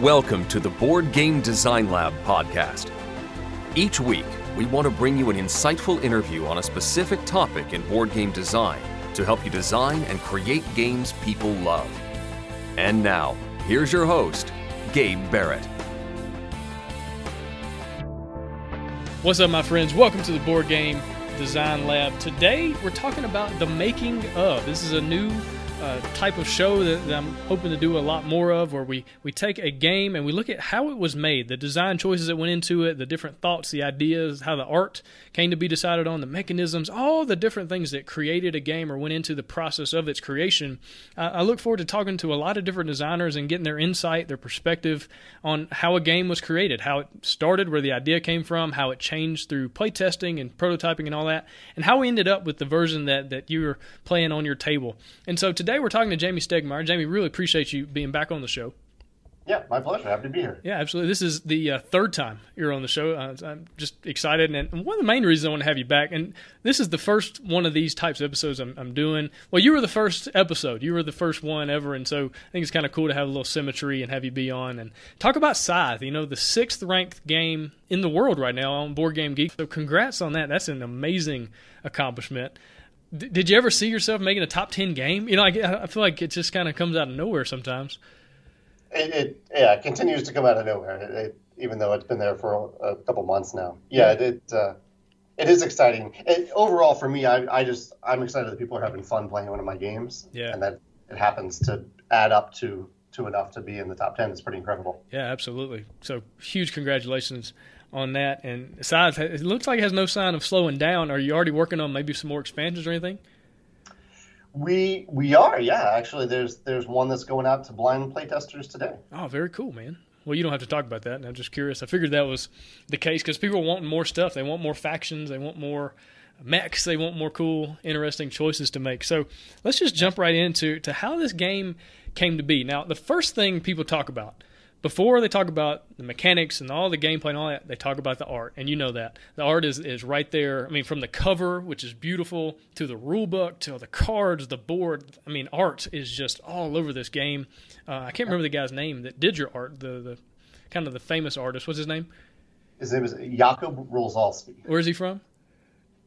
Welcome to the Board Game Design Lab podcast. Each week, we want to bring you an insightful interview on a specific topic in board game design to help you design and create games people love. And now, here's your host, Gabe Barrett. What's up, my friends? Welcome to the Board Game Design Lab. Today, we're talking about the making of. This is a new uh, type of show that, that, I'm hoping to do a lot more of, where we, we take a game and we look at how it was made, the design choices that went into it, the different thoughts, the ideas, how the art came to be decided on, the mechanisms, all the different things that created a game or went into the process of its creation. Uh, I look forward to talking to a lot of different designers and getting their insight, their perspective on how a game was created, how it started, where the idea came from, how it changed through playtesting and prototyping and all that, and how we ended up with the version that, that you were playing on your table. And so today we're talking to Jamey Stegmaier. Jamie, really appreciate you being back on the show. Yeah, my pleasure. Happy to be here. Yeah, absolutely. This is the uh, third time you're on the show. Uh, I'm just excited, and one of the main reasons I want to have you back, and this is the first one of these types of episodes I'm, I'm, doing. Well, you were the first episode. You were the first one ever, and so I think it's kind of cool to have a little symmetry and have you be on and talk about Scythe. You know, the sixth ranked game in the world right now on Board Game Geek. So, congrats on that. That's an amazing accomplishment did you ever see yourself making a top 10 game? You know, I, I feel like it just kind of comes out of nowhere sometimes. It, it, yeah, it continues to come out of nowhere, it, even though it's been there for a, a couple months now. Yeah, it it, uh, it is exciting. overall, for me, I, I just I'm excited that people are having fun playing one of my games. Yeah, and that it happens to add up to to enough to be in the top ten. It's pretty incredible. Yeah, absolutely. So huge congratulations on that. And besides, it looks like it has no sign of slowing down. Are you already working on maybe some more expansions or anything? We we are, yeah. Actually, there's there's one that's going out to blind playtesters today. Oh, very cool, man. Well, you don't have to talk about that. I'm just curious. I figured that was the case because people wanting more stuff. They want more factions. They want more mechs. They want more cool, interesting choices to make. So let's just jump right into to how this game came to be. Now, the first thing people talk about before they talk about the mechanics and all the gameplay and all that, they talk about the art, and you know that the art is is right there. I mean, from the cover, which is beautiful, to the rule book, to the cards, the board. I mean, art is just all over this game. Uh, I can't remember the guy's name that did your art. The the kind of the famous artist. What's his name? His name is Jakub Różalski. Where's he from?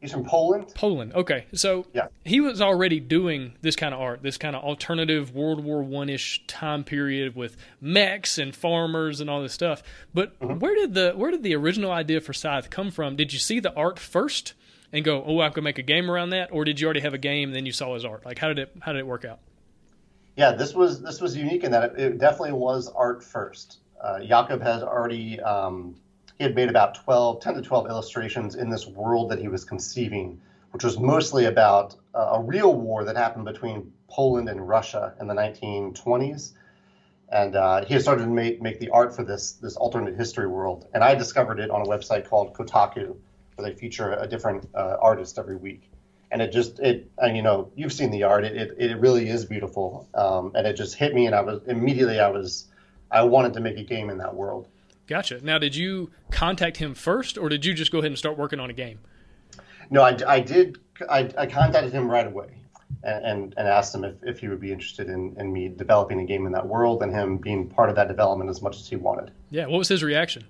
He's from Poland. Poland. Okay, so yeah. he was already doing this kind of art, this kind of alternative World War One ish time period with mechs and farmers and all this stuff. But mm-hmm. where did the where did the original idea for Scythe come from? Did you see the art first and go, "Oh, I could make a game around that," or did you already have a game and then you saw his art? Like, how did it how did it work out? Yeah, this was this was unique in that it, it definitely was art first. Uh, Jakub had already um, he had made about 12, 10 to 12 illustrations in this world that he was conceiving, which was mostly about uh, a real war that happened between Poland and Russia in the 1920s. And uh, he had started to make, make the art for this, this alternate history world. And I discovered it on a website called Kotaku, where they feature a different uh, artist every week. And it just, it, and you know, you've seen the art, it, it, it really is beautiful. Um, and it just hit me, and I was immediately, I was, I wanted to make a game in that world. Gotcha. Now, did you contact him first, or did you just go ahead and start working on a game? No, I, I did. I, I, contacted him right away and, and, and, asked him if, if he would be interested in, in me developing a game in that world and him being part of that development as much as he wanted. Yeah. What was his reaction?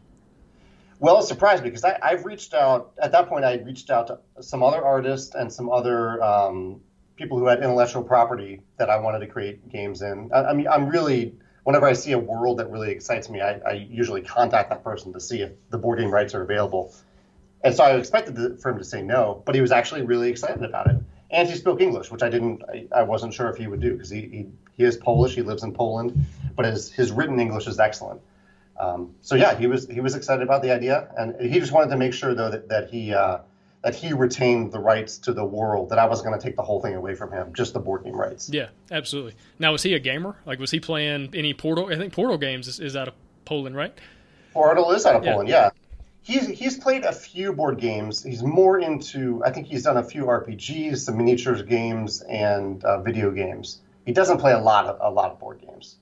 Well, it surprised me because I, I've reached out, at that point, I reached out to some other artists and some other um, people who had intellectual property that I wanted to create games in. I, I mean, I'm really whenever I see a world that really excites me, I, I, usually contact that person to see if the board game rights are available. And so I expected for him to say no, but he was actually really excited about it. And he spoke English, which I didn't, I, I wasn't sure if he would do because he, he, he is Polish, he lives in Poland, but his, his written English is excellent. Um, so yeah, he was he was excited about the idea, and he just wanted to make sure though that, that he uh, that he retained the rights to the world. That I wasn't going to take the whole thing away from him, just the board game rights. Yeah, absolutely. Now, was he a gamer? Like, was he playing any Portal? I think Portal games is, is out of Poland, right? Portal is out of yeah. Poland. Yeah. He's, he's played a few board games. He's more into, I think he's done a few RPGs, some miniatures games, and uh, video games. He doesn't play a lot of a lot of board games.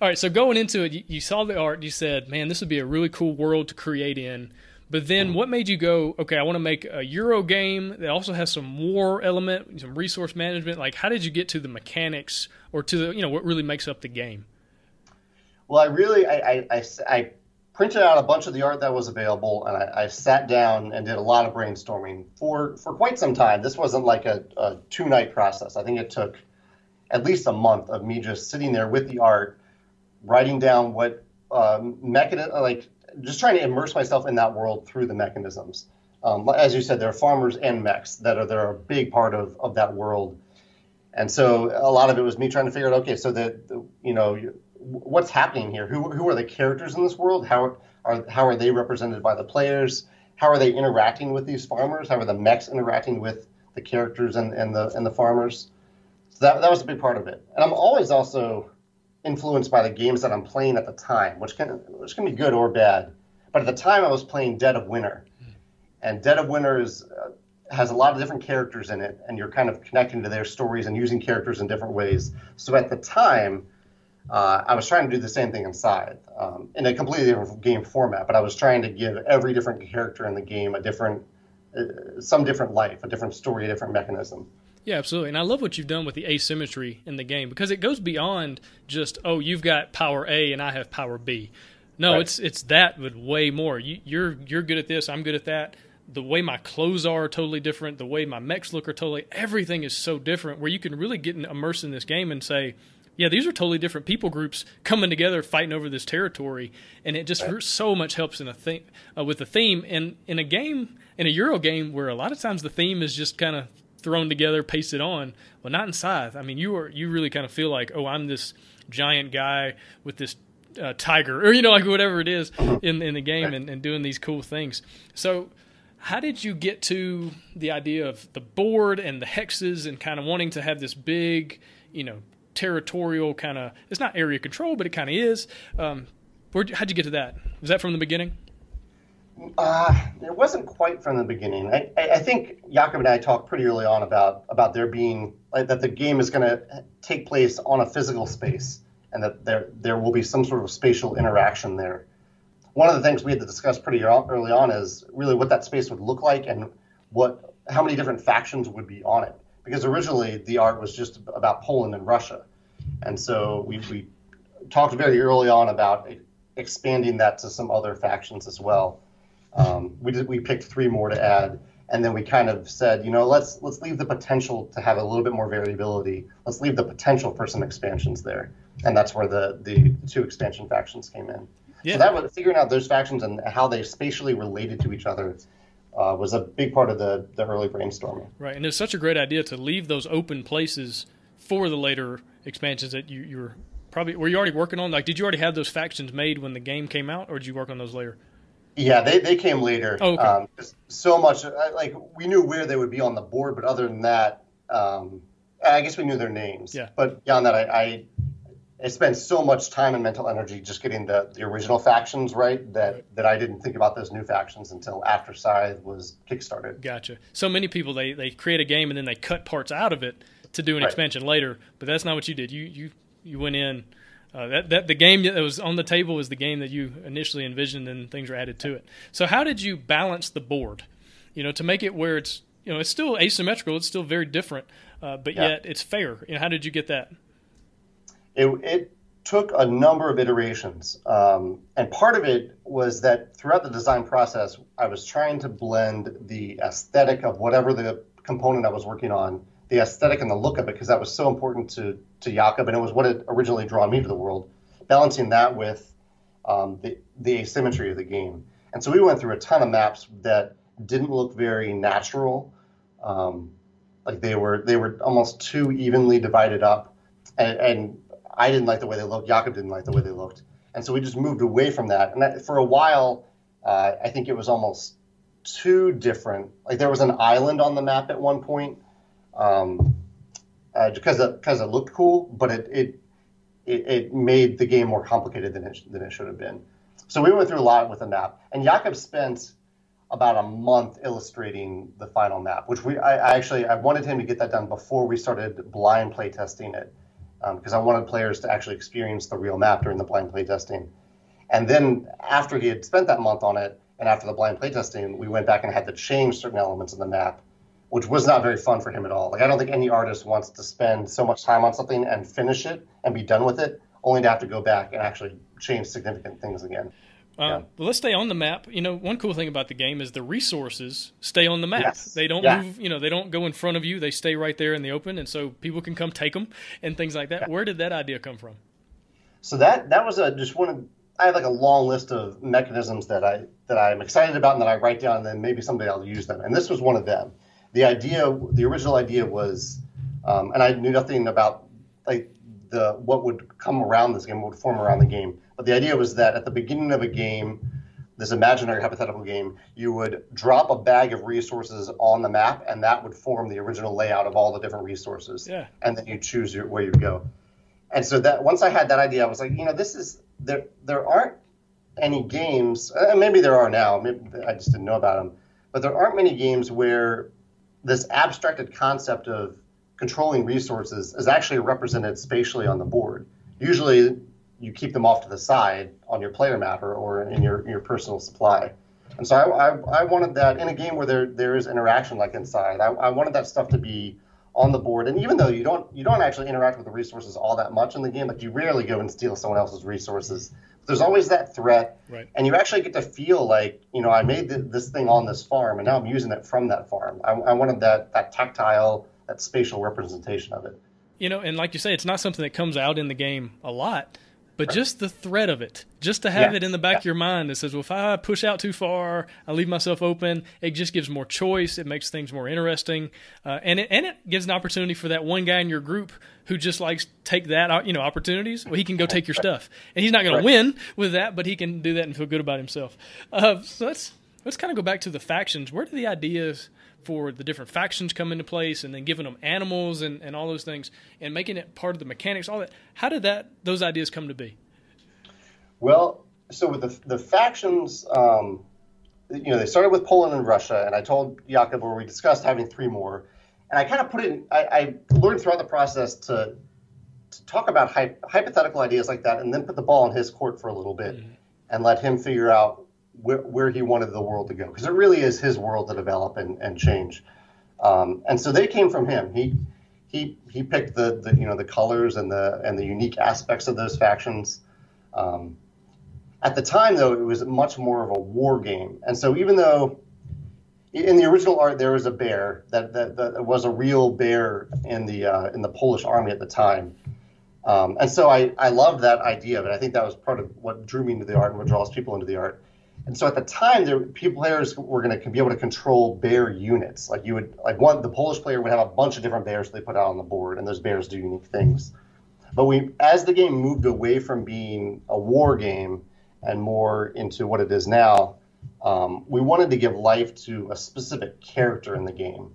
All right, so going into it, you, you saw the art. You said, "Man, this would be a really cool world to create in." But then, uh-huh. what made you go? Okay, I want to make a Euro game that also has some war element, some resource management. Like, how did you get to the mechanics or to the you know what really makes up the game? Well, I really I, I, I, I printed out a bunch of the art that was available, and I, I, sat down and did a lot of brainstorming for for quite some time. This wasn't like a, a two night process. I think it took at least a month of me just sitting there with the art, writing down what um, mechanism like just trying to immerse myself in that world through the mechanisms. Um, as you said, there are farmers and mechs that are they're a big part of, of that world, and so a lot of it was me trying to figure out okay, so that you know what's happening here? Who who are the characters in this world? How are how are they represented by the players? How are they interacting with these farmers? How are the mechs interacting with the characters and, and the and the farmers? So that that was a big part of it. And I'm always also influenced by the games that I'm playing at the time, which can which can be good or bad. But at the time, I was playing Dead of Winter, and Dead of Winter is, uh, has a lot of different characters in it, and you're kind of connecting to their stories and using characters in different ways. So at the time, uh, I was trying to do the same thing in Scythe um, in a completely different game format, but I was trying to give every different character in the game a different, uh, some different life, a different story, a different mechanism. Yeah, absolutely. And I love what you've done with the asymmetry in the game because it goes beyond just oh, you've got power A and I have power B. No, right. it's it's that but way more. You, you're you're good at this, I'm good at that. The way my clothes are, are totally different. The way my mechs look are totally everything is so different. Where you can really get immersed in this game and say, yeah, these are totally different people groups coming together, fighting over this territory, and it just right. so much helps in a theme uh, with the theme. And in a game, in a Euro game, where a lot of times the theme is just kind of thrown together, pasted on. Well, not in Scythe. I mean, you are you really kind of feel like, oh, I'm this giant guy with this uh, tiger, or you know, like whatever it is in in the game, and, and doing these cool things. So, how did you get to the idea of the board and the hexes, and kind of wanting to have this big, you know, territorial kind of? It's not area control, but it kind of is. Um, where how'd you get to that? Was that from the beginning? Uh, it wasn't quite from the beginning. I, I, think Jakub and I talked pretty early on about about there being like, that the game is going to take place on a physical space, and that there there will be some sort of spatial interaction there. One of the things we had to discuss pretty early on is really what that space would look like and what how many different factions would be on it. Because originally the art was just about Poland and Russia, and so we, we talked very early on about expanding that to some other factions as well. Um, we did, we picked three more to add, and then we kind of said, you know, let's let's leave the potential to have a little bit more variability. Let's leave the potential for some expansions there, and that's where the the two expansion factions came in. Yeah. So that was figuring out those factions and how they spatially related to each other. Uh, was a big part of the, the early brainstorming. Right, and it's such a great idea to leave those open places for the later expansions that you, you were probably were you already working on. Like, did you already have those factions made when the game came out, or did you work on those later? Yeah, they, they came later. Oh, okay. Um, so much like we knew where they would be on the board, but other than that, um, I guess we knew their names. Yeah. But beyond that, I, I, I spent so much time and mental energy just getting the, the original factions right that right. that I didn't think about those new factions until after Scythe was kickstarted. Gotcha. So many people they they create a game and then they cut parts out of it to do an right. expansion later, but that's not what you did. You you you went in uh, that, that the game that was on the table was the game that you initially envisioned, and things were added to it. So, how did you balance the board? You know, to make it where it's you know it's still asymmetrical, it's still very different, uh, but yeah. yet it's fair. You know, how did you get that? It, it took a number of iterations, um, and part of it was that throughout the design process, I was trying to blend the aesthetic of whatever the component I was working on the aesthetic and the look of it because that was so important to to Jakub and it was what had originally drawn me to the world. Balancing that with um, the the asymmetry of the game, and so we went through a ton of maps that didn't look very natural. Um, like they were they were almost too evenly divided up, and, and I didn't like the way they looked. Jakub didn't like the way they looked, and so we just moved away from that. And that, for a while, uh, I think it was almost too different. Like there was an island on the map at one point um, uh, because it, because it looked cool, but it, it, it made the game more complicated than it than it should have been. So we went through a lot with the map, and Jakub spent about a month illustrating the final map, which we I, I actually I wanted him to get that done before we started blind play testing it, because um, I wanted players to actually experience the real map during the blind play testing. And then after he had spent that month on it, and after the blind play testing, we went back and had to change certain elements of the map which was not very fun for him at all. Like I don't think any artist wants to spend so much time on something and finish it and be done with it, only to have to go back and actually change significant things again. Uh, yeah. let's stay on the map. You know, one cool thing about the game is the resources stay on the map. Yes. They don't yeah. move. You know, they don't go in front of you. They stay right there in the open, and so people can come take them and things like that. Yeah. Where did that idea come from? So that that was a, just one of I have like a long list of mechanisms that I that I'm excited about and that I write down, and then maybe someday I'll use them. And this was one of them. The idea, the original idea was, um, and I knew nothing about like the what would come around this game, what would form around the game. But the idea was that at the beginning of a game, this imaginary hypothetical game, you would drop a bag of resources on the map, and that would form the original layout of all the different resources. Yeah. And then you choose your, where you go. And so that once I had that idea, I was like, you know, this is there. There aren't any games. Uh, maybe there are now. Maybe I just didn't know about them. But there aren't many games where this abstracted concept of controlling resources is actually represented spatially on the board. Usually, you keep them off to the side on your player mapper or in your, your personal supply. And so I, I, I, wanted that in a game where there, there is interaction like in Scythe. I, I wanted that stuff to be on the board. And even though you don't you don't actually interact with the resources all that much in the game, like you rarely go and steal someone else's resources. There's always that threat, right. and you actually get to feel like you know I made the, this thing on this farm, and now I'm using it from that farm. I, I wanted that that tactile that spatial representation of it. You know, and like you say, it's not something that comes out in the game a lot, but right. just the threat of it, just to have yeah. it in the back yeah. of your mind that says, well, if I push out too far, I leave myself open, it just gives more choice. It makes things more interesting. Uh, and, it, and it gives an opportunity for that one guy in your group who just likes take that, uh, you know, opportunities. Well, he can go take your stuff. And he's not going right. to win with that, but he can do that and feel good about himself. Uh, so let's, let's kind of go back to the factions. Where do the ideas for the different factions come into place and then giving them animals and, and all those things and making it part of the mechanics, all that. How did that those ideas come to be? Well, so with the, the factions, um, you know, they started with Poland and Russia, and I told Jakub where we discussed having three more. And I kind of put it, in, I, I learned throughout the process to, to talk about hy- hypothetical ideas like that and then put the ball in his court for a little bit mm-hmm. and let him figure out where, where he wanted the world to go because it really is his world to develop and, and change. Um, and so they came from him. He he he picked the, the you know the colors and the and the unique aspects of those factions. Um, at the time, though, it was much more of a war game, and so even though in the original art there was a bear that that, that was a real bear in the uh, in the Polish army at the time. Um, and so I, I loved that idea of it. I think that was part of what drew me into the art and what draws people into the art. And so at the time, people players were going to be able to control bear units. Like you would, like one, the Polish player would have a bunch of different bears they put out on the board, and those bears do unique things. But we, as the game moved away from being a war game and more into what it is now, um, we wanted to give life to a specific character in the game,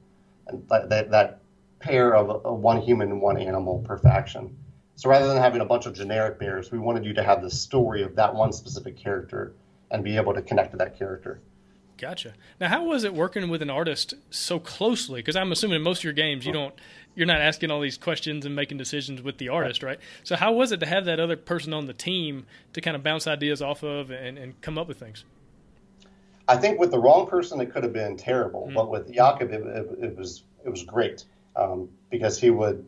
and that, that, that pair of a one human and one animal per faction. So rather than having a bunch of generic bears, we wanted you to have the story of that one specific character and be able to connect to that character. Gotcha. Now, how was it working with an artist so closely? Because I'm assuming in most of your games, you don't, you're not asking all these questions and making decisions with the artist, right? So, how was it to have that other person on the team to kind of bounce ideas off of and, and come up with things? I think with the wrong person, it could have been terrible, mm-hmm. but with Jakub, it, it, it, was it was great um, because he would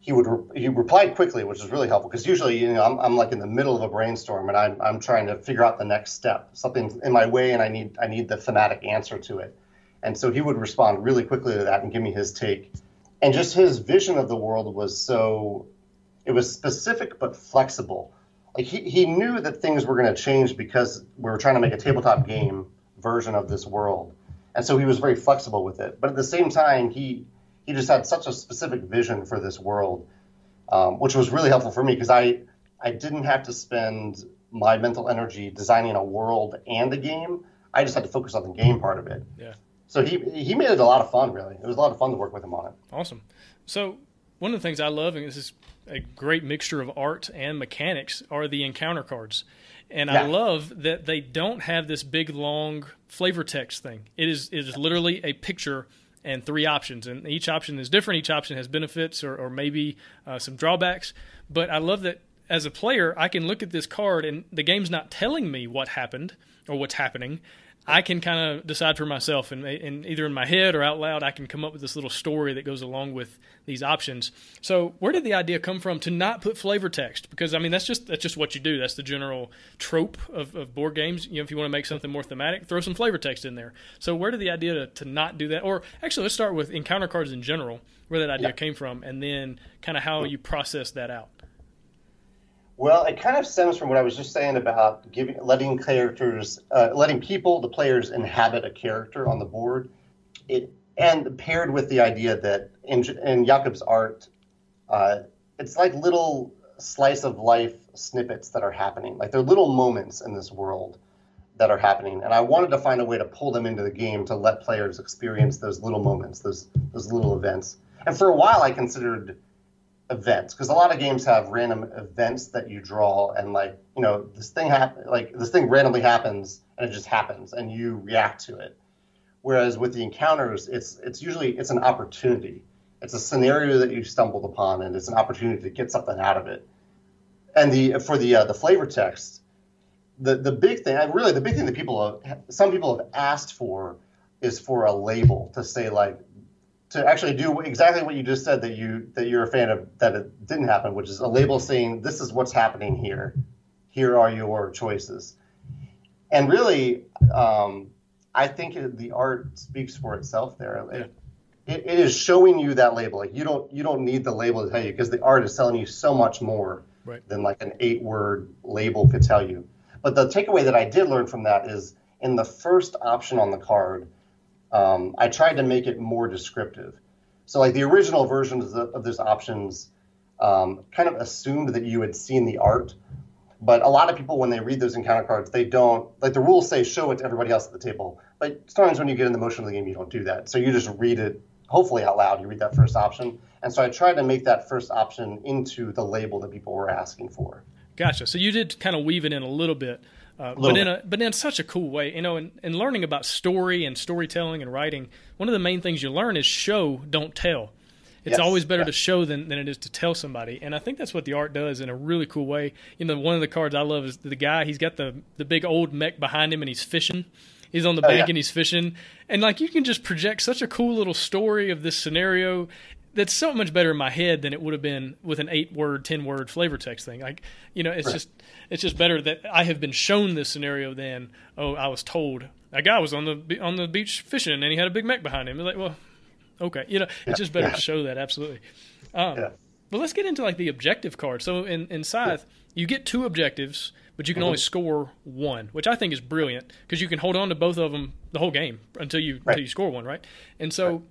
he would re- he replied quickly, which was really helpful because usually you know I'm, I'm like in the middle of a brainstorm and I'm I'm trying to figure out the next step, something in my way, and I need I need the thematic answer to it, and so he would respond really quickly to that and give me his take, and just his vision of the world was so it was specific but flexible. Like he, he knew that things were going to change because we were trying to make a tabletop game version of this world, and so he was very flexible with it. But at the same time, he he just had such a specific vision for this world, um, which was really helpful for me because I I didn't have to spend my mental energy designing a world and a game. I just had to focus on the game part of it. Yeah. So he he made it a lot of fun. Really, it was a lot of fun to work with him on it. Awesome. So one of the things I love, and this is a great mixture of art and mechanics, are the encounter cards. And yeah. I love that they don't have this big long flavor text thing. It is it is literally a picture and three options. And each option is different. Each option has benefits or, or maybe uh, some drawbacks. But I love that as a player, I can look at this card and the game's not telling me what happened or what's happening. I can kind of decide for myself, and, and either in my head or out loud, I can come up with this little story that goes along with these options. So, where did the idea come from to not put flavor text? Because I mean, that's just that's just what you do. That's the general trope of, of board games. You know, if you want to make something more thematic, throw some flavor text in there. So, where did the idea to, to not do that? Or actually, let's start with encounter cards in general, where that idea yeah. came from, and then kind of how you process that out. Well, it kind of stems from what I was just saying about giving, letting characters, uh, letting people, the players, inhabit a character on the board. It and paired with the idea that in, in Jakub's art, uh, it's like little slice of life snippets that are happening. Like they're little moments in this world that are happening, and I wanted to find a way to pull them into the game to let players experience those little moments, those those little events. And for a while, I considered events because a lot of games have random events that you draw and like you know this thing happen like this thing randomly happens and it just happens and you react to it. Whereas with the encounters it's it's usually it's an opportunity. It's a scenario that you stumbled upon and it's an opportunity to get something out of it. And the for the uh, the flavor text the the big thing really the big thing that people have, some people have asked for is for a label to say like to actually do exactly what you just said that you that you're a fan of that it didn't happen, which is a label saying this is what's happening here. Here are your choices. And really, um, I think it, the art speaks for itself there. It, it, it is showing you that label. Like you don't you don't need the label to tell you because the art is telling you so much more right. than like an eight word label could tell you. But the takeaway that I did learn from that is in the first option on the card um, I tried to make it more descriptive. So like the original versions of, of those options um, kind of assumed that you had seen the art, but a lot of people when they read those encounter cards, they don't like the rules say show it to everybody else at the table. But sometimes when you get in the motion of the game, you don't do that. So you just read it hopefully out loud. You read that first option, and so I tried to make that first option into the label that people were asking for. Gotcha. So you did kind of weave it in a little bit. Uh, but in a but in such a cool way, you know, and, and learning about story and storytelling and writing, one of the main things you learn is show, don't tell. It's yes, always better to show than, than it is to tell somebody. And I think that's what the art does in a really cool way. You know, one of the cards I love is the guy, he's got the, the big old mech behind him and he's fishing. He's on the oh, bank yeah. and he's fishing. And like you can just project such a cool little story of this scenario that's so much better in my head than it would have been with an eight word, ten word flavor text thing. Like, you know, it's right. just it's just better that I have been shown this scenario than oh I was told a guy was on the on the beach fishing and he had a big mech behind him. It's like, well, okay, you know, yeah. it's just better yeah. to show that absolutely. Um, yeah. But let's get into like the objective card. So in in Scythe, you get two objectives, but you can mm-hmm. only score one, which I think is brilliant because you can hold on to both of them the whole game until you right. until you score one, right? And so. Right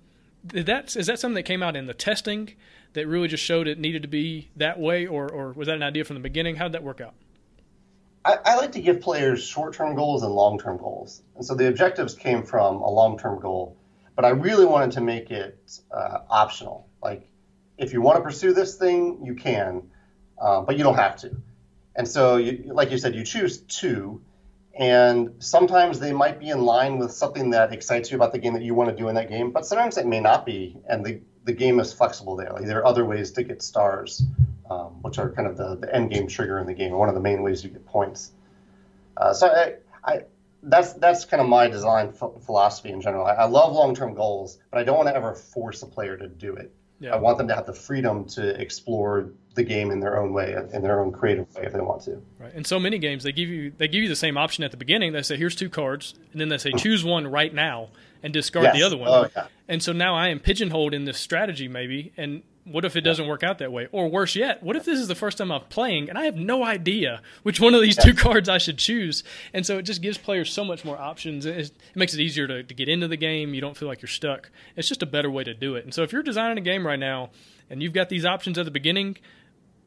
that's is that something that came out in the testing that really just showed it needed to be that way, or or was that an idea from the beginning? How did that work out? I, I like to give players short-term goals and long-term goals, and so the objectives came from a long-term goal, but I really wanted to make it uh, optional. Like, if you want to pursue this thing, you can, uh, but you don't have to. And so, you, like you said, you choose two, and sometimes they might be in line with something that excites you about the game that you want to do in that game, but sometimes it may not be, and the, the game is flexible there. Like there are other ways to get stars, um, which are kind of the, the end game trigger in the game, one of the main ways you get points. Uh, so I, I, that's that's kind of my design philosophy in general. I, I love long term goals, but I don't want to ever force a player to do it. Yeah. I want them to have the freedom to explore the game in their own way, in their own creative way, if they want to. Right. In so many games, they give you they give you the same option at the beginning. They say, "Here's two cards," and then they say, mm-hmm. "Choose one right now and discard yes. the other one." Oh, yeah. And so now I am pigeonholed in this strategy, maybe, and what if it doesn't work out that way? Or worse yet, what if this is the first time I'm playing and I have no idea which one of these two cards I should choose? And so it just gives players so much more options. It, makes it easier to, to get into the game. You don't feel like you're stuck. It's just a better way to do it. And so if you're designing a game right now and you've got these options at the beginning,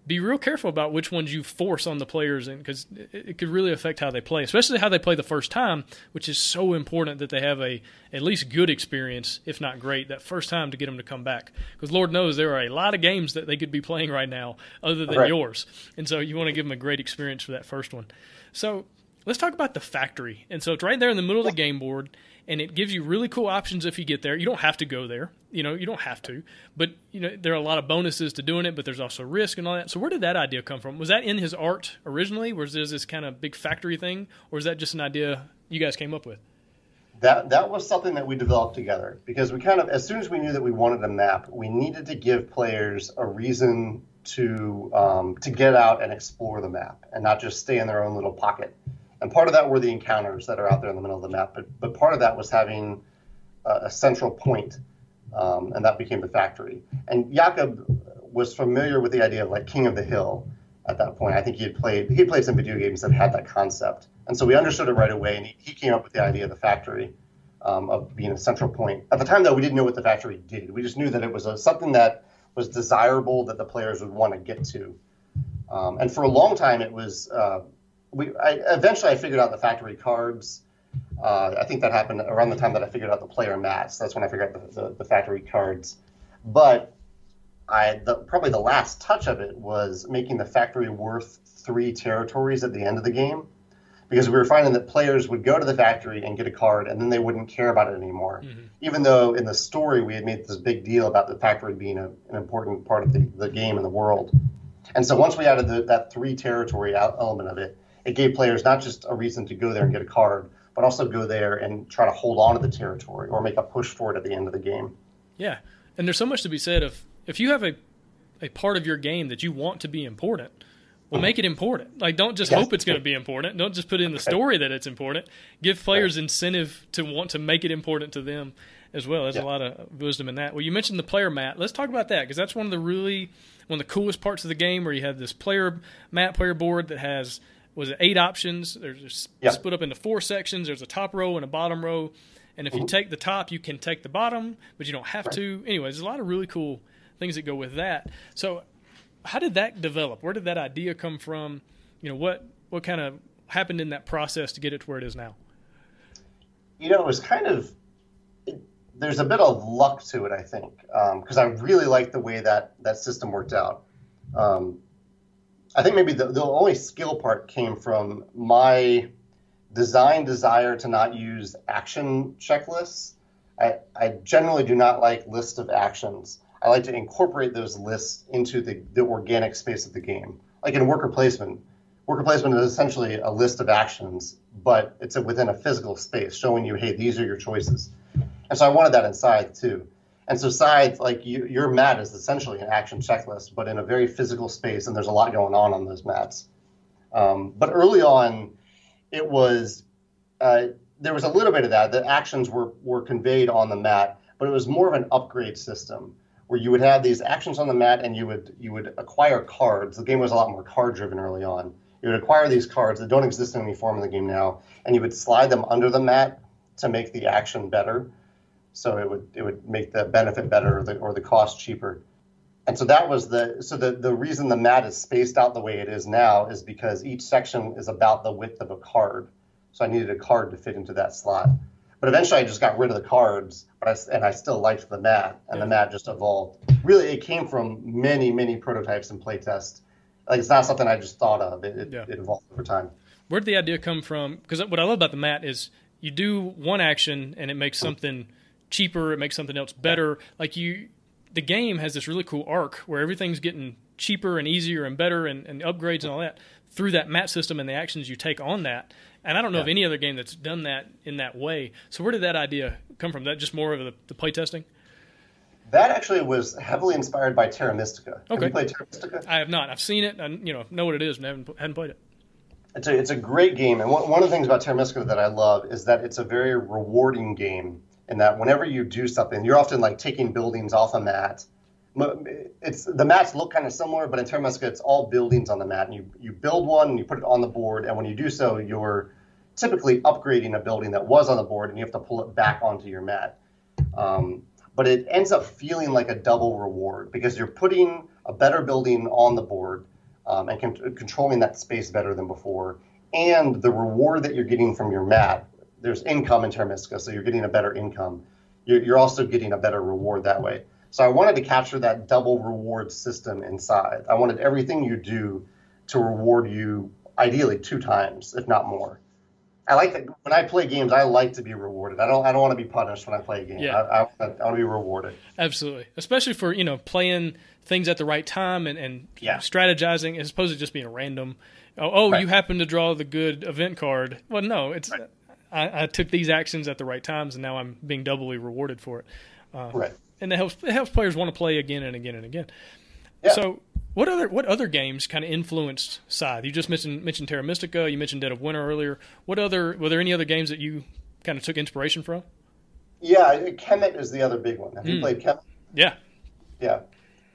be real careful about which ones you force on the players because it, it, could really affect how they play especially how they play the first time which is so important that they have a at least good experience if not great that first time to get them to come back. Because lord knows there are a lot of games that they could be playing right now other than right. yours. And so you want to give them a great experience for that first one. So let's talk about the factory. And so it's right there in the middle of the game board and it gives you really cool options if you get there. You don't have to go there. You know, you don't have to. But, you know, there are a lot of bonuses to doing it, but there's also risk and all that. So where did that idea come from? Was that in his art originally? Was there this kind of big factory thing? Or is that just an idea you guys came up with? that that was something that we developed together because we kind of as soon as we knew that we wanted a map, we needed to give players a reason to um, to get out and explore the map and not just stay in their own little pocket. And part of that were the encounters that are out there in the middle of the map, but but part of that was having a, a central point, um, and that became the factory. And Jakub was familiar with the idea of like King of the Hill at that point. I think he had played he played some video games that had that concept, and so we understood it right away. And he, he came up with the idea of the factory um, of being a central point. At the time, though, we didn't know what the factory did. We just knew that it was a, something that was desirable that the players would want to get to. Um, and for a long time, it was. Uh, we I, eventually I figured out the factory cards. Uh, I think that happened around the time that I figured out the player mats. That's when I figured out the, the, the factory cards. But I the, probably the last touch of it was making the factory worth three territories at the end of the game, because we were finding that players would go to the factory and get a card, and then they wouldn't care about it anymore. Mm-hmm. Even though in the story we had made this big deal about the factory being a, an important part of the, the game and the world. And so once we added the, that three territory element of it, it gave players not just a reason to go there and get a card, but also go there and try to hold on to the territory or make a push for it at the end of the game. Yeah, and there's so much to be said of if you have a a part of your game that you want to be important, well, make it important. Like, don't just yes. hope it's going to be important. Don't just put in the story that it's important. Give players right. incentive to want to make it important to them as well. There's yeah. a lot of wisdom in that. Well, you mentioned the player mat. Let's talk about that because that's one of the really one of the coolest parts of the game where you have this player mat, player board that has was it eight options. There's yeah. split up into four sections. There's a top row and a bottom row. And if you take the top, you can take the bottom, but you don't have right. to. Anyways, there's a lot of really cool things that go with that. So, how did that develop? Where did that idea come from? You know, what what kind of happened in that process to get it to where it is now? You know, it was kind of it, there's a bit of luck to it, I think, because um, I really like the way that that system worked out. Um, I think maybe the, the only skill part came from my design desire to not use action checklists. I, I generally do not like lists of actions. I like to incorporate those lists into the, the organic space of the game. Like in worker placement, worker placement is essentially a list of actions, but it's a, within a physical space showing you, hey, these are your choices. And so I wanted that in Scythe too. And so Scythe, like you, your mat is essentially an action checklist, but in a very physical space, and there's a lot going on on those mats. Um, but early on, it was uh, there was a little bit of that. The actions were were conveyed on the mat, but it was more of an upgrade system where you would have these actions on the mat, and you would you would acquire cards. The game was a lot more card driven early on. You would acquire these cards that don't exist in any form in the game now, and you would slide them under the mat to make the action better so it would it would make the benefit better or the, or the cost cheaper. And so that was the so the, the reason the mat is spaced out the way it is now is because each section is about the width of a card. So I needed a card to fit into that slot. But eventually I just got rid of the cards, but I, and I still liked the mat, and yeah. the mat just evolved. Really, it came from many, many prototypes and playtests. Like it's not something I just thought of. It, it, yeah. it evolved over time. Where did the idea come from? Because what I love about the mat is you do one action and it makes hmm. something cheaper, it makes something else better. Like you, the game has this really cool arc where everything's getting cheaper and easier and better and, and upgrades and all that through that map system and the actions you take on that. And I don't know yeah. of any other game that's done that in that way. So where did that idea come from? That just more of the, the play testing? That actually was heavily inspired by Terra Mystica. Okay. Have you played Terra Mystica? I have not. I've seen it and you know know what it is and haven't, haven't played it. It's a, it's a great game. And one, one of the things about Terra Mystica that I love is that it's a very rewarding game in that whenever you do something, you're often like taking buildings off a mat. It's the mats look kind of similar, but in Terra Mystica, it's all buildings on the mat, and you you build one and you put it on the board, and when you do so, you're typically upgrading a building that was on the board, and you have to pull it back onto your mat. Um, but it ends up feeling like a double reward because you're putting a better building on the board um, and con- controlling that space better than before, and the reward that you're getting from your mat there's income in Terra Mystica, so you're getting a better income. You're, you're also getting a better reward that way. So I wanted to capture that double reward system in Scythe. I wanted everything you do to reward you ideally two times, if not more. I like that when I play games, I like to be rewarded. I don't. I don't want to be punished when I play a game. Yeah. I, I, I want to be rewarded. Absolutely, especially for you know playing things at the right time and, and yeah. strategizing as opposed to just being random. Oh, oh right. you happen to draw the good event card. Well, no, it's. Right. I, I, took these actions at the right times, and now I'm being doubly rewarded for it. Uh, right. And it helps it helps players want to play again and again and again. Yeah. So what other what other games kind of influenced Scythe? You just mentioned mentioned Terra Mystica. You mentioned Dead of Winter earlier. What other were there any other games that you kind of took inspiration from? Yeah, Kemet is the other big one. Have mm. you hmm. played Kemet? Yeah. Yeah.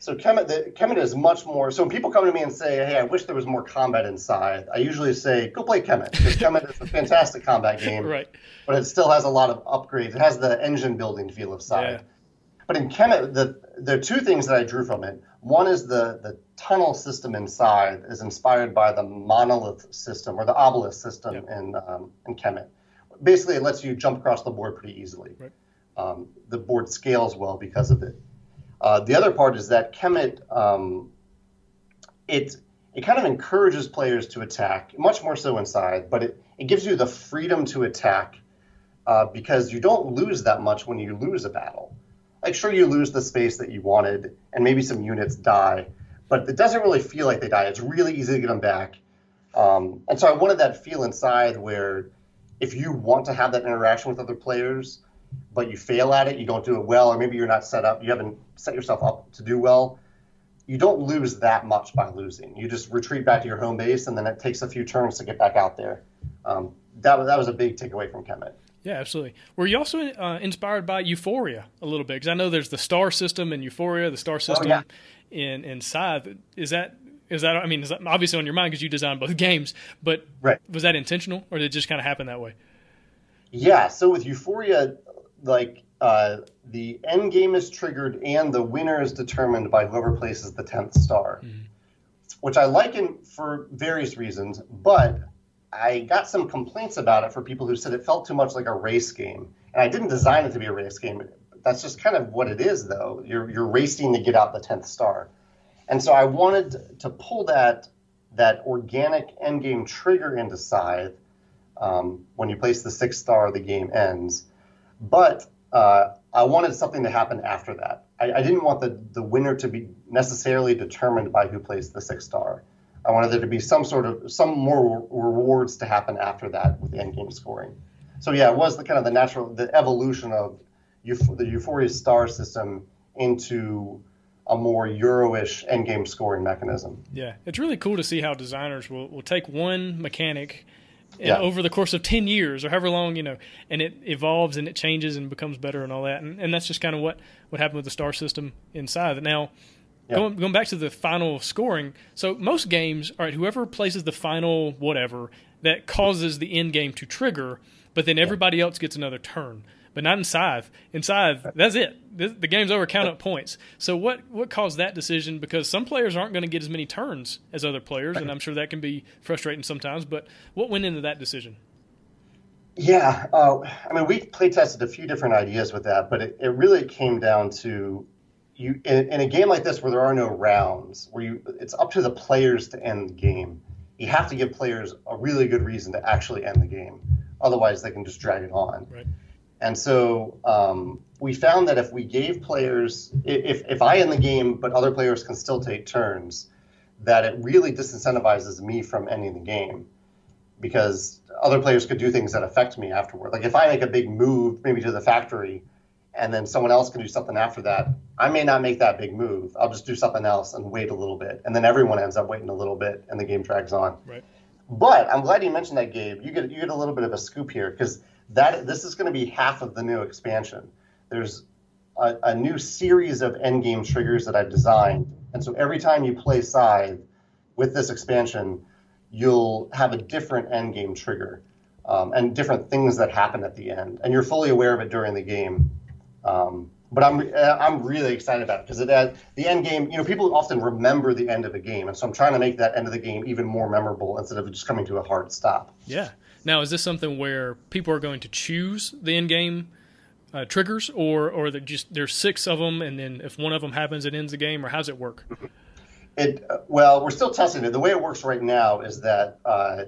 So Kemet, the, Kemet is much more. So when people come to me and say, "Hey, I wish there was more combat in Scythe," I usually say, "Go play Kemet," because Kemet is a fantastic combat game. Right. But it still has a lot of upgrades. It has the engine building feel of Scythe. Yeah. But in Kemet, the there are two things that I drew from it. One is the the tunnel system in Scythe is inspired by the monolith system or the obelisk system yep. in um, in Kemet. Basically, it lets you jump across the board pretty easily. Right. Um, the board scales well because of it. Uh, the other part is that Kemet um, it it kind of encourages players to attack much more so in Scythe, but it, it gives you the freedom to attack uh, because you don't lose that much when you lose a battle. Like sure you lose the space that you wanted and maybe some units die but it doesn't really feel like they die. It's really easy to get them back. Um, and so i wanted that feel in Scythe where if you want to have that interaction with other players but you fail at it you don't do it well or maybe you're not set up you haven't set yourself up to do well you don't lose that much by losing you just retreat back to your home base and then it takes a few turns to get back out there um, that, that was a big takeaway from kemet yeah, absolutely. Were you also uh, inspired by Euphoria a little bit? Because I know there's the star system in Euphoria, the star oh, system oh, yeah. in in Scythe. Is that is that? I mean, is that obviously on your mind because you designed both games? But right. was that intentional, or did it just kind of happen that way? Yeah. So with Euphoria, like uh, the end game is triggered and the winner is determined by whoever places the tenth star, mm-hmm. which I liken for various reasons, but I got some complaints about it for people who said it felt too much like a race game. And I didn't design it to be a race game. That's just kind of what it is, though. You're, you're racing to get out the 10th star. And so I wanted to pull that, that organic end game trigger into Scythe. Um, when you place the sixth star, the game ends. But uh, I wanted something to happen after that. I, I, didn't want the, the winner to be necessarily determined by who placed the sixth star. I wanted there to be some sort of some more rewards to happen after that with the end game scoring. So yeah, it was the kind of the natural the evolution of the Euphoria star system into a more Euro-ish end game scoring mechanism. Yeah, it's really cool to see how designers will, will take one mechanic yeah. over the course of 10 years or however long, you know, and it evolves and it changes and becomes better and all that. And, and that's just kind of what, what happened with the star system in Scythe. Now, Going, going back to the final scoring, so most games, all right, whoever places the final whatever that causes the end game to trigger, but then everybody else gets another turn. But not in Scythe. In Scythe, that's it. The, the game's over. Count up points. So what what caused that decision? Because some players aren't going to get as many turns as other players, and I'm sure that can be frustrating sometimes. But what went into that decision? Yeah, uh, I mean, we play tested a few different ideas with that, but it, it really came down to you in, in, a game like this where there are no rounds, where you it's up to the players to end the game. You have to give players a really good reason to actually end the game. Otherwise, they can just drag it on. Right. And so um, we found that if we gave players, if if I end the game, but other players can still take turns, that it really disincentivizes me from ending the game because other players could do things that affect me afterward. Like if I make a big move, maybe to the factory, and then someone else can do something after that. I may not make that big move. I'll just do something else and wait a little bit, and then everyone ends up waiting a little bit, and the game drags on. Right. But I'm glad you mentioned that, Gabe. You get you get a little bit of a scoop here because that this is going to be half of the new expansion. There's a, a new series of endgame triggers that I've designed, and so every time you play Scythe with this expansion, you'll have a different endgame trigger. Um, and different things that happen at the end, and you're fully aware of it during the game. Um, but I'm I'm really excited about it because it the end game. You know, people often remember the end of a game, and so I'm trying to make that end of the game even more memorable instead of just coming to a hard stop. Yeah. Now, is this something where people are going to choose the end game uh, triggers, or or just there's six of them, and then if one of them happens, it ends the game, or how's it work? It uh, well, we're still testing it. The way it works right now is that uh,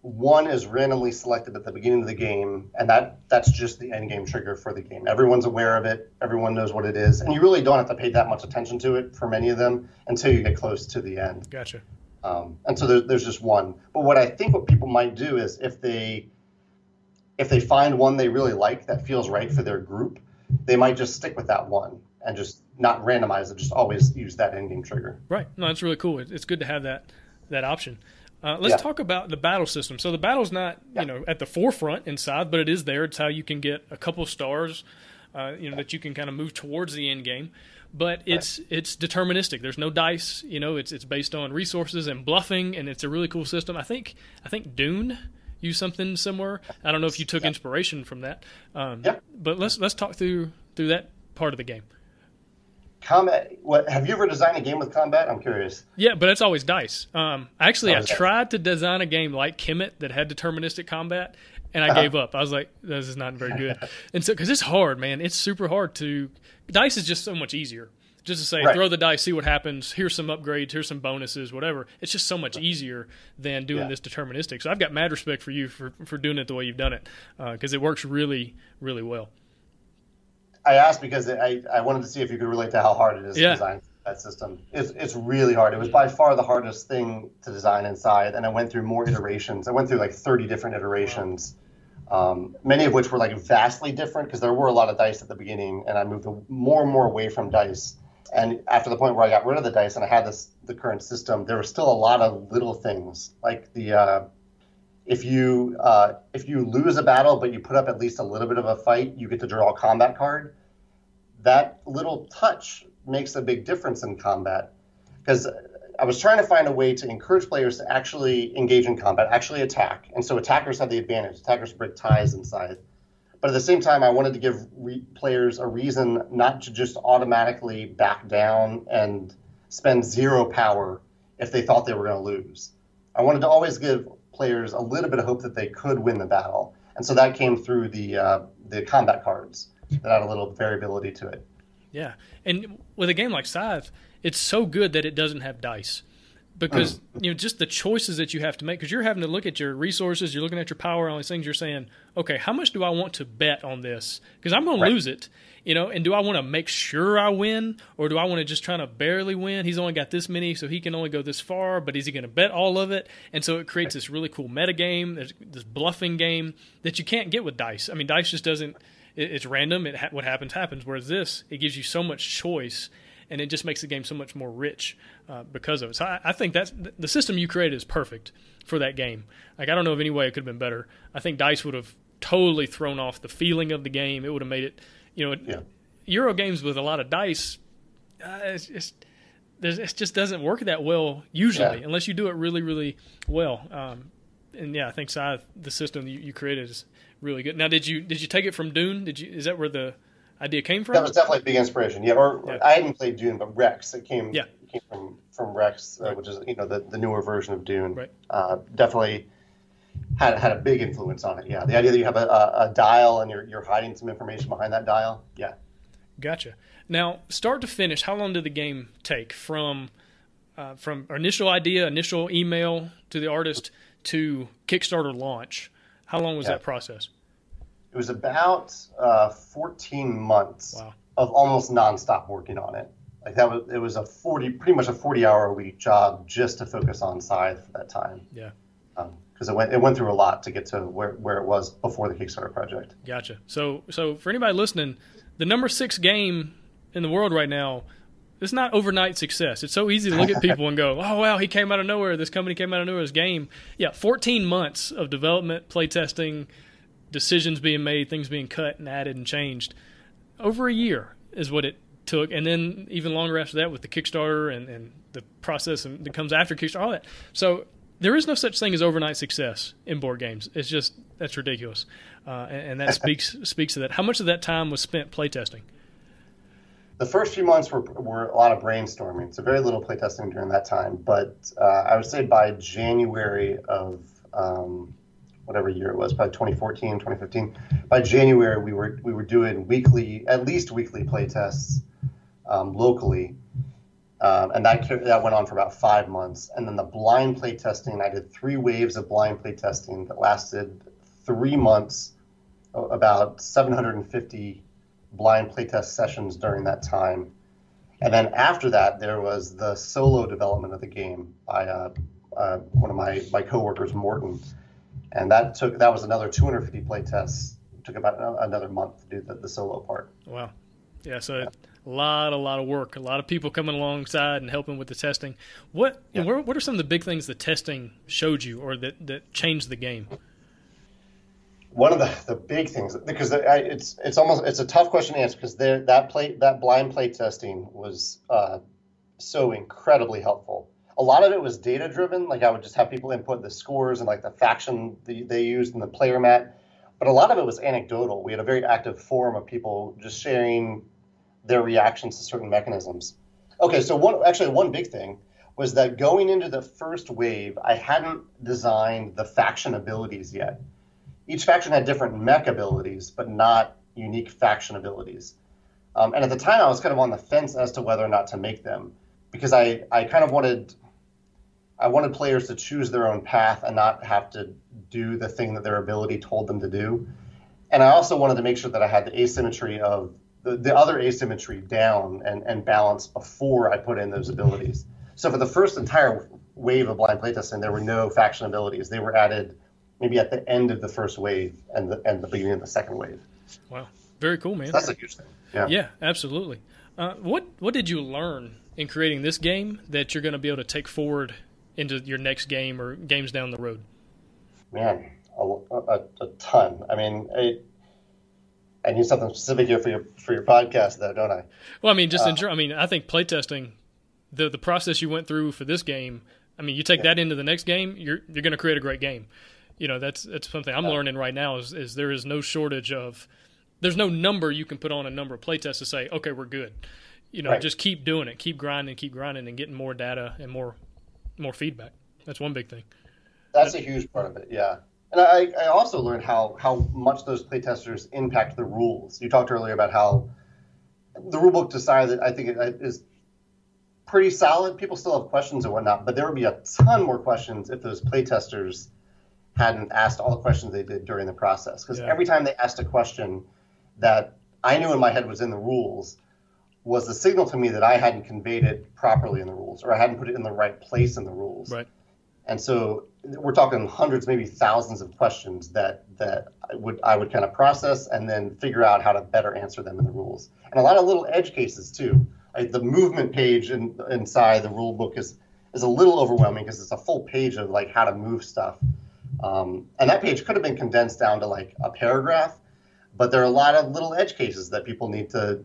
one is randomly selected at the beginning of the game, and that that's just the end game trigger for the game. Everyone's aware of it, everyone knows what it is, and you really don't have to pay that much attention to it for many of them until you get close to the end. Gotcha. Um, and so there, there's just one. But what I think what people might do is if they if they find one they really like that feels right for their group, they might just stick with that one and just not randomize it. Just always use that in-game trigger. Right. No, that's really cool. It's good to have that that option. Uh, let's yeah. talk about the battle system. So the battle's not yeah. you know at the forefront in Scythe, but it is there. It's how you can get a couple stars, uh, you know, that you can kind of move towards the end game. But it's right. it's deterministic. There's no dice. You know, it's it's based on resources and bluffing, and it's a really cool system. I think I think Dune used something similar. I don't know if you took yeah. inspiration from that. Um, yeah. But let's let's talk through through that part of the game. Combat. What have you ever designed a game with combat? I'm curious. Yeah, but it's always dice. Um, actually, oh, I tried to design a game like Kemet that had deterministic combat, and I uh-huh. gave up. I was like, this is not very good. and so, because it's hard, man, it's super hard to. Dice is just so much easier. Just to say, right. throw the dice, see what happens. Here's some upgrades. Here's some bonuses. Whatever. It's just so much easier than doing yeah. this deterministic. So I've got mad respect for you for for doing it the way you've done it because uh, it works really, really well. I asked because I, I wanted to see if you could relate to how hard it is yeah. to design that system. It's, it's really hard. It was by far the hardest thing to design in Scythe, and I went through more iterations. I went through like 30 different iterations, um, many of which were like vastly different because there were a lot of dice at the beginning, and I moved more and more away from dice. And after the point where I got rid of the dice and I had this the current system, there were still a lot of little things like the uh, if you uh, if you lose a battle but you put up at least a little bit of a fight, you get to draw a combat card. That little touch makes a big difference in combat because I was trying to find a way to encourage players to actually engage in combat, actually attack, and so attackers have the advantage. Attackers break ties in Scythe, but at the same time, I wanted to give re- players a reason not to just automatically back down and spend zero power if they thought they were going to lose. I wanted to always give players a little bit of hope that they could win the battle. And so that came through the uh, the combat cards that had a little variability to it. Yeah, and with a game like Scythe, it's so good that it doesn't have dice because mm. you know just the choices that you have to make because you're having to look at your resources, you're looking at your power, all these things. You're saying, okay, how much do I want to bet on this? Because I'm going right. to lose it, you know. And do I want to make sure I win, or do I want to just try to barely win? He's only got this many, so he can only go this far. But is he going to bet all of it? And so it creates this really cool meta game, this bluffing game that you can't get with dice. I mean, dice just doesn't. It's random. It what happens happens. Whereas this, it gives you so much choice and it just makes the game so much more rich uh, because of it. So I, I think that's the system you created is perfect for that game. Like I don't know of any way it could have been better. I think Dice would have totally thrown off the feeling of the game. It would have made it, you know, yeah. Euro games with a lot of dice. Uh, it's just it just doesn't work that well usually yeah. unless you do it really really well. Um, and yeah, I think Scythe, the system you, you created is really good. Now, did you did you take it from Dune? Did you is that where the idea came from? That was definitely a big inspiration. Yeah, or yeah. I hadn't played Dune, but Rex. It came. Yeah. It came from from Rex, uh, right. which is you know the, the newer version of Dune. Right. Uh, definitely had had a big influence on it. Yeah, the idea that you have a, a, a, dial and you're you're hiding some information behind that dial. Yeah. Gotcha. Now, start to finish, how long did the game take from uh, from initial idea, initial email to the artist to Kickstarter launch? How long was yeah. that process? It was about uh, 14 months wow. of almost nonstop working on it. Like that was it was a 40 pretty much a 40 hour a week job just to focus on Scythe for that time. Yeah. Because um, it went it went through a lot to get to where, where it was before the Kickstarter project. Gotcha. So so for anybody listening, the number six game in the world right now it's not overnight success. It's so easy to look at people and go, "Oh wow, he came out of nowhere. This company came out of nowhere. This game." Yeah, 14 months of development, playtesting, decisions being made, things being cut and added and changed. Over a year is what it took, and then even longer after that with the Kickstarter and, and the process that comes after Kickstarter, all that. So there is no such thing as overnight success in board games. It's just that's ridiculous, uh, and, and, that speaks speaks to that. How much of that time was spent playtesting? The first few months were, were a lot of brainstorming, so very little playtesting during that time. But uh, I would say by January of um, whatever year it was, by 2014, 2015. By January, we were we were doing weekly, at least weekly play tests um, locally, um, and that that went on for about five months. And then the blind play testing, I did three waves of blind play testing that lasted three months, about 750 blind playtest sessions during that time. And then after that, there was the solo development of the game by uh, uh, one of my, my coworkers, Morten and that took that was another 250 play tests. It took about another month to do the, the solo part. Wow, yeah. So yeah. a lot, a lot of work, a lot of people coming alongside and helping with the testing. What yeah. what, what are some of the big things the testing showed you, or that that changed the game? One of the, the big things because it's it's almost it's a tough question to answer because there that play that blind play testing was uh, so incredibly helpful a lot of it was data driven. Like I would just have people input the scores and like the faction they used in the player mat. But a lot of it was anecdotal. We had a very active forum of people just sharing their reactions to certain mechanisms. Okay, so one actually one big thing was that going into the first wave, I hadn't designed the faction abilities yet. Each faction had different mech abilities, but not unique faction abilities. Um, and at the time, I was kind of on the fence as to whether or not to make them because I, I kind of wanted I wanted players to choose their own path and not have to do the thing that their ability told them to do. And I also wanted to make sure that I had the asymmetry of the, the other asymmetry down and, and balance before I put in those abilities. So for the first entire wave of blind playtesting, there were no faction abilities. They were added maybe at the end of the first wave and the, and the beginning of the second wave. Wow, very cool, man. So that's a huge thing. Yeah, yeah, absolutely. Uh, what what did you learn in creating this game that you're going to be able to take forward into your next game or games down the road? Man, a, a, a ton. I mean, I, I need something specific here for your for your podcast, though, don't I? Well, I mean, just uh, in, I mean, I think playtesting, the the process you went through for this game. I mean, you take yeah. that into the next game, you're you're going to create a great game. You know, that's that's something I'm learning right now. Is is there is no shortage of, there's no number you can put on a number of playtests to say, okay, we're good. You know, right. just keep doing it, keep grinding, keep grinding, and getting more data and more more feedback. That's one big thing. That's a huge part of it, yeah. And I, I also learned how how much those playtesters impact the rules. You talked earlier about how the rulebook decided that I think it is pretty solid. People still have questions and whatnot, but there would be a ton more questions if those playtesters hadn't asked all the questions they did during the process. Because yeah. every time they asked a question that I knew in my head was in the rules, was the signal to me that I hadn't conveyed it properly in the rules or I hadn't put it in the right place in the rules. Right. And so we're talking hundreds, maybe thousands of questions that that I would I would kind of process and then figure out how to better answer them in the rules. And a lot of little edge cases too. Like the movement page in, inside the rule book is is a little overwhelming because it's a full page of like how to move stuff. Um, and that page could have been condensed down to like a paragraph, but there are a lot of little edge cases that people need to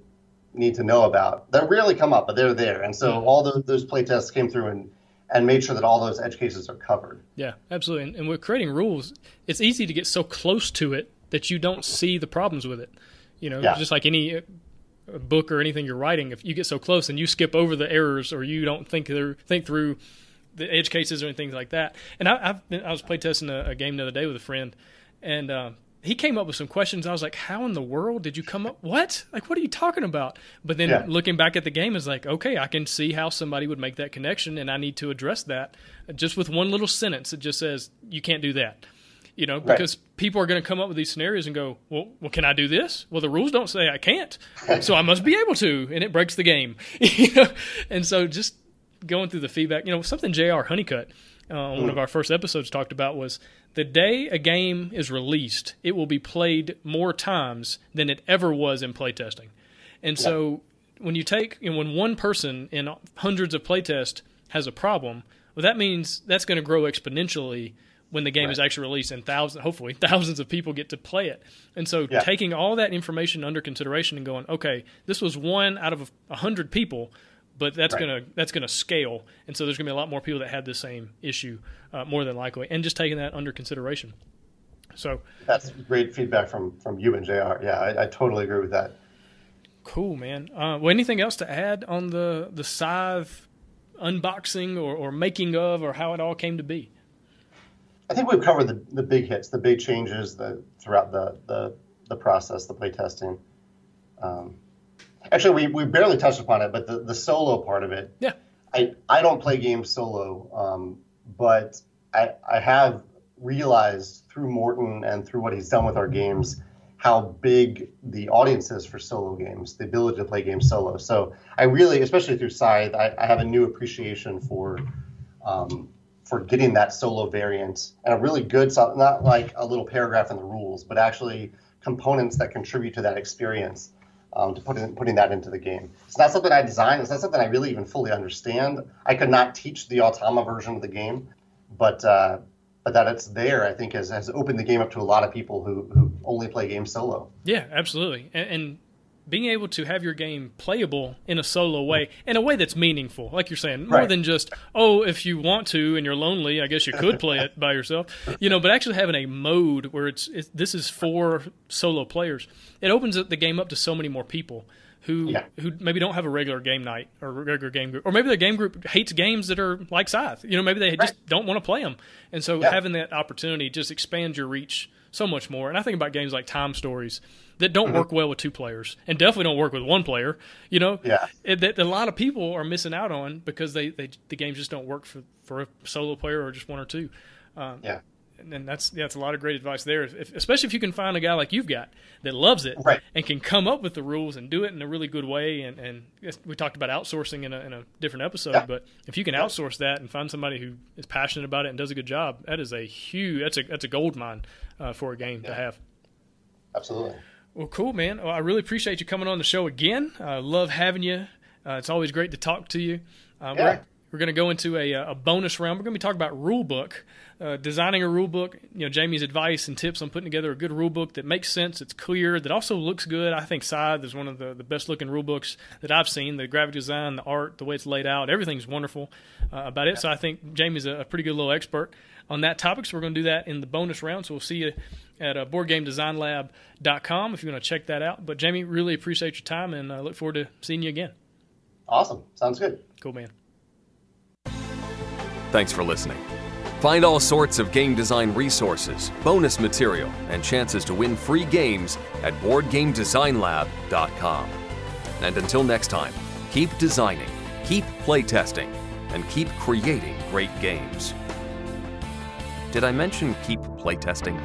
need to know about that rarely come up, but they're there. And so mm-hmm. all the, those play tests came through and and made sure that all those edge cases are covered. Yeah, absolutely. And, and with creating rules, it's easy to get so close to it that you don't see the problems with it. You know, yeah. just like any uh, book or anything you're writing, if you get so close and you skip over the errors or you don't think through, think through the edge cases or anything like that. And I, have been, I was playtesting a, a game the other day with a friend, and uh, he came up with some questions. I was like, "How in the world did you come up? What? Like, what are you talking about?" But then yeah. looking back at the game is like, okay, I can see how somebody would make that connection, and I need to address that just with one little sentence. It just says you can't do that, you know, because right. people are going to come up with these scenarios and go, "Well, well, can I do this?" Well, the rules don't say I can't, so I must be able to, and it breaks the game. you know? And so just going through the feedback, you know, something J.R. Honeycutt uh, mm. one of our first episodes talked about was the day a game is released, it will be played more times than it ever was in playtesting. And yeah. so when you take, and when one person in hundreds of playtests has a problem, well, that means that's going to grow exponentially when the game right. is actually released and thousands, hopefully thousands of people get to play it. And so yeah. taking all that information under consideration and going, okay, this was one out of a hundred people but that's right. gonna that's gonna scale, and so there's gonna be a lot more people that have the same issue, uh, more than likely, and just taking that under consideration. So that's great feedback from from you and J.R. Yeah, I, I totally agree with that. Cool, man. Uh, well, anything else to add on the the Scythe unboxing or, or making of, or how it all came to be? I think we've covered the, the big hits, the big changes the, throughout the, the, the process, the playtesting. Um, Actually, we, we barely touched upon it, but the, the solo part of it. Yeah. I, I don't play games solo, um, but I, I have realized through Morten and through what he's done with our games how big the audience is for solo games, the ability to play games solo. So I really, especially through Scythe, I, I have a new appreciation for um, for getting that solo variant and a really good, not like a little paragraph in the rules, but actually components that contribute to that experience. Um, to put in, putting that into the game. It's not something I designed. It's not something I really even fully understand. I could not teach the Automa version of the game, but uh, but that it's there, I think, has, has opened the game up to a lot of people who, who only play games solo. Yeah, absolutely. And, and being able to have your game playable in a solo way, in a way that's meaningful, like you're saying, more right. than just oh, if you want to and you're lonely, I guess you could play it by yourself, you know. But actually having a mode where it's, it's this is for solo players, it opens up the game up to so many more people who yeah. who maybe don't have a regular game night or regular game group, or maybe their game group hates games that are like Scythe. You know, maybe they right. just don't want to play them, and so yeah. having that opportunity just expands your reach so much more. And I think about games like Time Stories that don't mm-hmm. work well with two players and definitely don't work with one player. You know, yeah, it, that a lot of people are missing out on because they, they the games just don't work for for a solo player or just one or two. Um, yeah. And that's yeah, that's a lot of great advice there. If, especially if you can find a guy like you've got that loves it right. and can come up with the rules and do it in a really good way. And, and we talked about outsourcing in a, in a different episode, yeah. but if you can outsource that and find somebody who is passionate about it and does a good job, that is a huge that's a that's a gold mine uh, for a game yeah. to have. Absolutely. Well, cool, man. Well, I really appreciate you coming on the show again. I uh, love having you. Uh, it's always great to talk to you. Uh, yeah. We're, we're going to go into a, a bonus round. We're going to be talking about rule book, uh, designing a rule book. You know, Jamey's advice and tips on putting together a good rule book that makes sense, it's clear, that also looks good. I think Scythe is one of the, the best looking rule books that I've seen. The graphic design, the art, the way it's laid out, everything's wonderful uh, about it. So I think Jamey's a, a pretty good little expert on that topic. So we're going to do that in the bonus round. So we'll see you at uh, boardgamedesignlab.com if you want to check that out. But Jamey, really appreciate your time and I look forward to seeing you again. Awesome. Sounds good. Cool, man. Thanks for listening. Find all sorts of game design resources, bonus material, and chances to win free games at BoardGameDesignLab.com. And until next time, keep designing, keep playtesting, and keep creating great games. Did I mention keep playtesting?